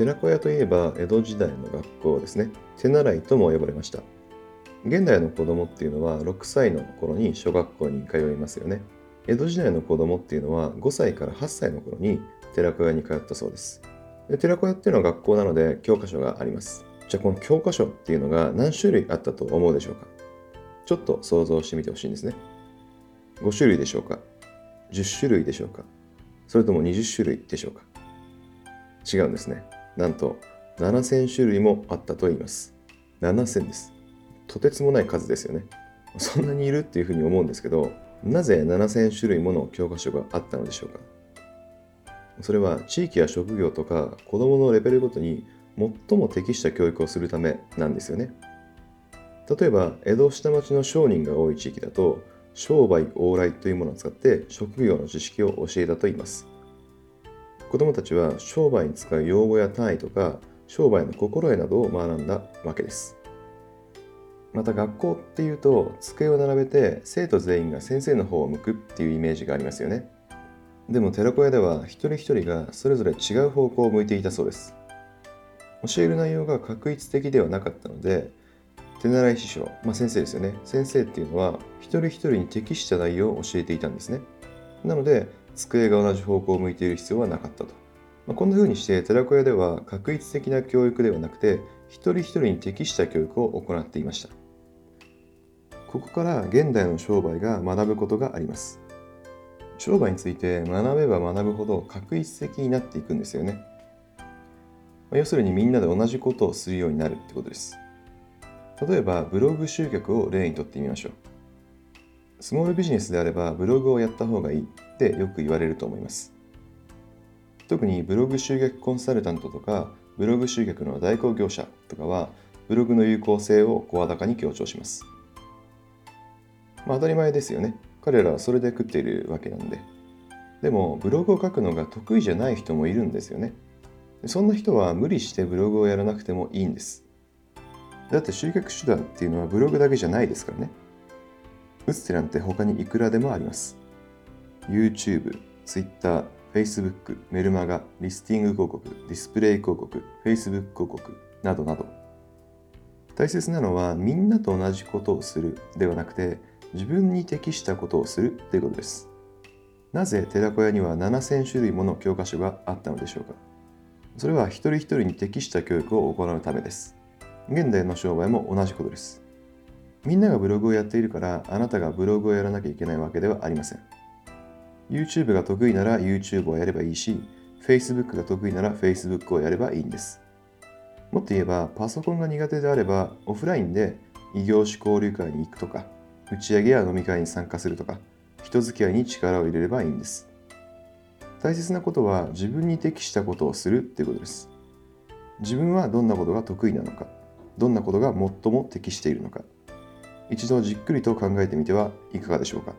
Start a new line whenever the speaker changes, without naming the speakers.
寺子屋といえば江戸時代の学校ですね。手習いとも呼ばれました。現代の子供っていうのは6歳の頃に小学校に通いますよね。江戸時代の子供っていうのは5歳から8歳の頃に寺子屋に通ったそうです。で寺子屋っていうのは学校なので教科書があります。じゃあこの教科書っていうのが何種類あったと思うでしょうか？ちょっと想像してみてほしいんですね。5種類でしょうか？10種類でしょうか？それとも20種類でしょうか？違うんですね。なんと7000種類もあったと言います。7000です。とてつもない数ですよね。そんなにいるっていうふうに思うんですけどなぜ7000種類もの教科書があったのでしょうか。それは地域や職業とか子どものレベルごとに最も適した教育をするためなんですよね。例えば江戸下町の商人が多い地域だと商売往来というものを使って職業の知識を教えたと言います。子どもたちは商売に使う用語や単位とか商売の心得などを学んだわけです。また学校っていうと机を並べて生徒全員が先生の方を向くっていうイメージがありますよね。でも寺子屋では一人一人がそれぞれ違う方向を向いていたそうです。教える内容が確一的ではなかったので手習い師匠、まあ、先生ですよね。先生っていうのは一人一人に適した内容を教えていたんですね。なので机が同じ方向を向いている必要はなかったと、まあ、こんな風にして寺子屋では確一的な教育ではなくて一人一人に適した教育を行っていました。ここから現代の商売が学ぶことがあります。商売について学べば学ぶほど確一的になっていくんですよね。ま要するにみんなで同じことをするようになるってことです。例えばブログ集客を例にとってみましょう。スモールビジネスであればブログをやった方がいいってよく言われると思います特にブログ集客コンサルタントとかブログ集客の代行業者とかはブログの有効性を声高に強調しますまあ、当たり前ですよね。彼らはそれで食っているわけなんで。でも、ブログを書くのが得意じゃない人もいるんですよね。そんな人は無理してブログをやらなくてもいいんです。だって集客手段っていうのはブログだけじゃないですからね。打つ手なんて他にいくらでもあります。YouTube、Twitter、Facebook、メルマガ、リスティング広告、ディスプレイ広告、Facebook 広告などなど。大切なのはみんなと同じことをするではなくて自分に適したことをするということです。なぜ寺子屋には7000種類もの教科書があったのでしょうかそれは一人一人に適した教育を行うためです。現代の商売も同じことです。みんながブログをやっているからあなたがブログをやらなきゃいけないわけではありません。YouTube が得意なら YouTube をやればいいし、Facebook が得意なら Facebook をやればいいんです。もっと言えば、パソコンが苦手であれば、オフラインで異業種交流会に行くとか、打ち上げや飲み会に参加するとか、人付き合いに力を入れればいいんです。大切なことは自分に適したことをするっていうことです。自分はどんなことが得意なのか、どんなことが最も適しているのか、一度じっくりと考えてみてはいかがでしょうか。